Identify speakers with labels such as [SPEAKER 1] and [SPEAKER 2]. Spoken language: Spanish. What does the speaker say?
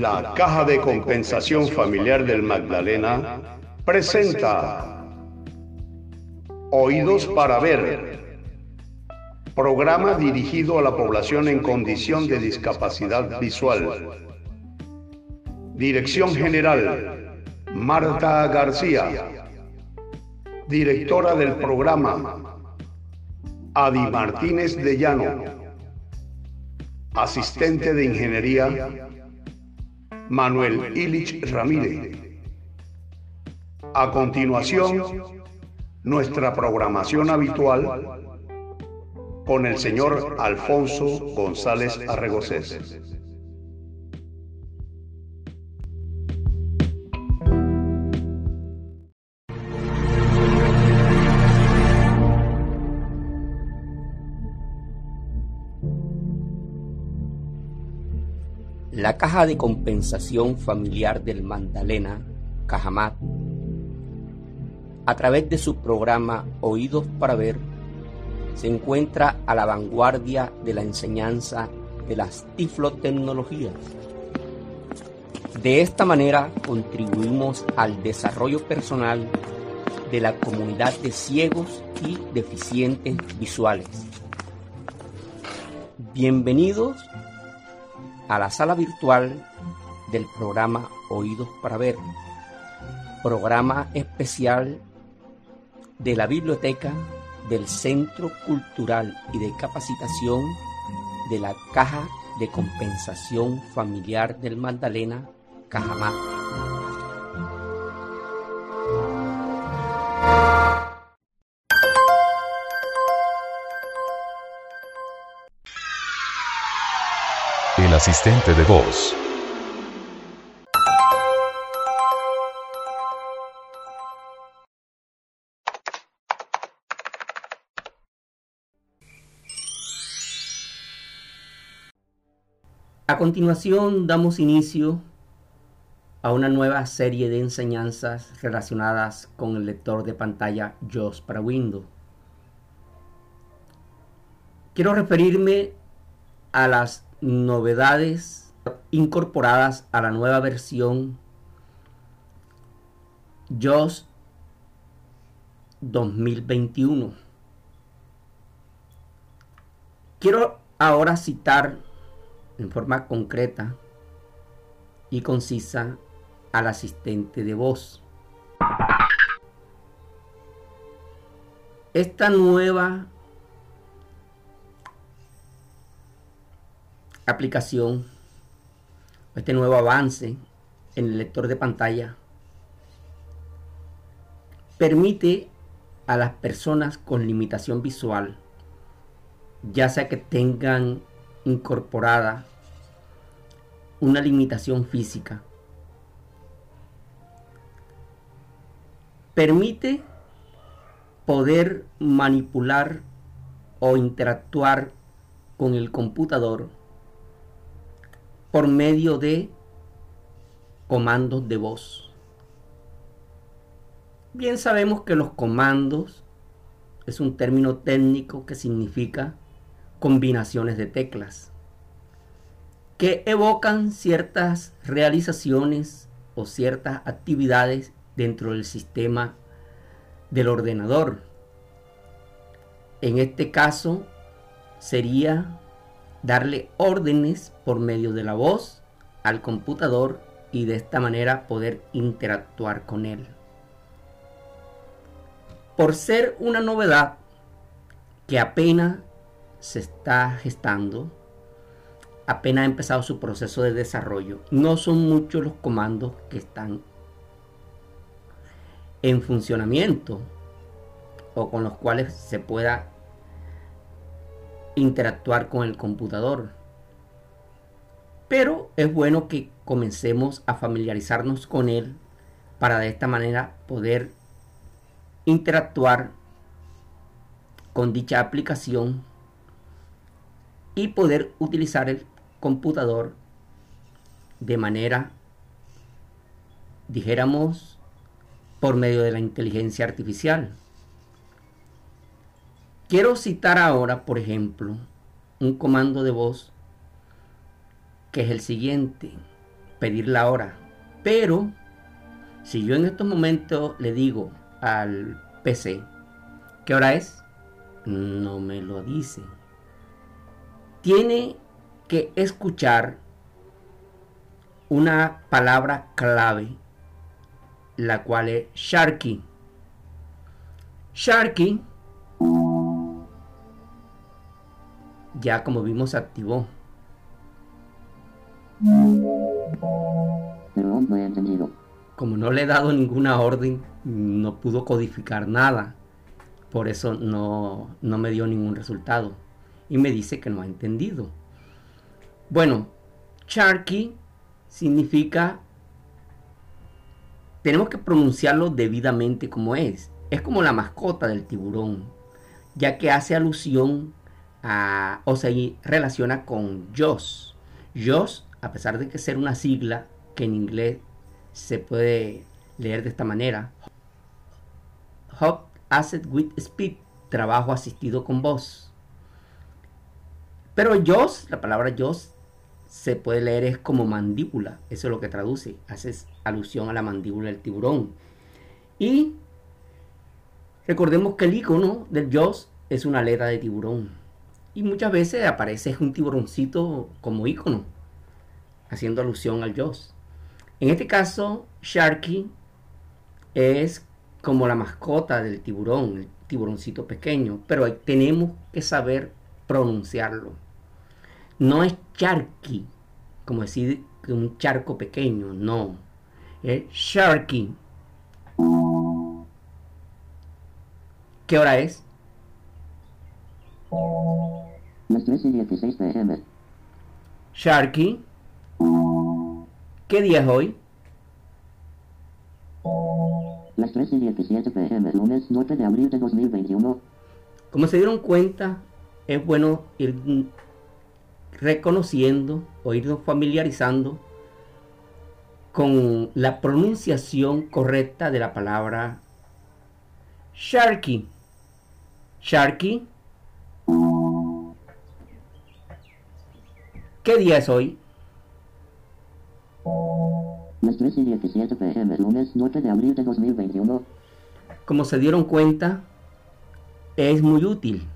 [SPEAKER 1] La Caja de Compensación Familiar del Magdalena presenta Oídos para Ver, programa dirigido a la población en condición de discapacidad visual. Dirección General, Marta García. Directora del programa, Adi Martínez de Llano. Asistente de Ingeniería, Manuel Ilich Ramírez. A continuación, nuestra programación habitual con el señor Alfonso González Arregocés.
[SPEAKER 2] La Caja de Compensación Familiar del Magdalena, Cajamat, a través de su programa Oídos para Ver, se encuentra a la vanguardia de la enseñanza de las tiflotecnologías. De esta manera contribuimos al desarrollo personal de la comunidad de ciegos y deficientes visuales. Bienvenidos a la sala virtual del programa Oídos para Ver, programa especial de la biblioteca del Centro Cultural y de Capacitación de la Caja de Compensación Familiar del Magdalena, Cajamá.
[SPEAKER 3] Asistente de voz.
[SPEAKER 2] A continuación damos inicio a una nueva serie de enseñanzas relacionadas con el lector de pantalla JAWS para Windows. Quiero referirme a las novedades incorporadas a la nueva versión JAWS 2021. Quiero ahora citar en forma concreta y concisa al asistente de voz. Esta nueva aplicación, este nuevo avance en el lector de pantalla, permite a las personas con limitación visual, ya sea que tengan incorporada una limitación física. Permite poder manipular o interactuar con el computador por medio de comandos de voz. Bien sabemos que los comandos es un término técnico que significa combinaciones de teclas que evocan ciertas realizaciones o ciertas actividades dentro del sistema del ordenador. En este caso sería darle órdenes por medio de la voz al computador y de esta manera poder interactuar con él. Por ser una novedad que apenas se está gestando, apenas ha empezado su proceso de desarrollo. No son muchos los comandos que están en funcionamiento o con los cuales se pueda interactuar con el computador. Pero es bueno que comencemos a familiarizarnos con él para de esta manera poder interactuar con dicha aplicación y poder utilizar el computador de manera, dijéramos, por medio de la inteligencia artificial. Quiero citar ahora, por ejemplo, un comando de voz que es el siguiente. pedir la hora. Pero si yo en estos momentos le digo al PC, ¿qué hora es? No me lo dice. Tiene que escuchar una palabra clave, la cual es Sharky. Sharky, ya como vimos, se activó.
[SPEAKER 4] Pero no he entendido.
[SPEAKER 2] Como no le he dado ninguna orden, no pudo codificar nada. Por eso no, no me dio ningún resultado. Y me dice que no ha entendido. Bueno, Sharky significa... Tenemos que pronunciarlo debidamente como es. Es como la mascota del tiburón, ya que hace alusión o se relaciona con Joss. Joss, a pesar de que ser una sigla que en inglés se puede leer de esta manera, Hot Asset with Speed, trabajo asistido con voz. Pero Joss, la palabra Joss, se puede leer es como mandíbula, eso es lo que traduce, hace alusión a la mandíbula del tiburón. Y recordemos que el icono del Joss es una aleta de tiburón. Y muchas veces aparece un tiburoncito como icono, haciendo alusión al Joss. En este caso, Sharky es como la mascota del tiburón, el tiburoncito pequeño, pero tenemos que saber pronunciarlo. No es Sharky, como decir que un charco pequeño, no. Es Sharky. ¿Qué hora es?
[SPEAKER 4] Las 3 y 16 pm.
[SPEAKER 2] Sharky. ¿Qué día es hoy?
[SPEAKER 4] Las 3 y 17 pm. Lunes 9 de abril de 2021.
[SPEAKER 2] Como se dieron cuenta, es bueno ir reconociendo o irnos familiarizando con la pronunciación correcta de la palabra Sharky. Sharky. ¿Qué día es hoy?
[SPEAKER 4] Las 3 y 17 pm. Lunes 9 de abril de 2021.
[SPEAKER 2] Como se dieron cuenta, es muy útil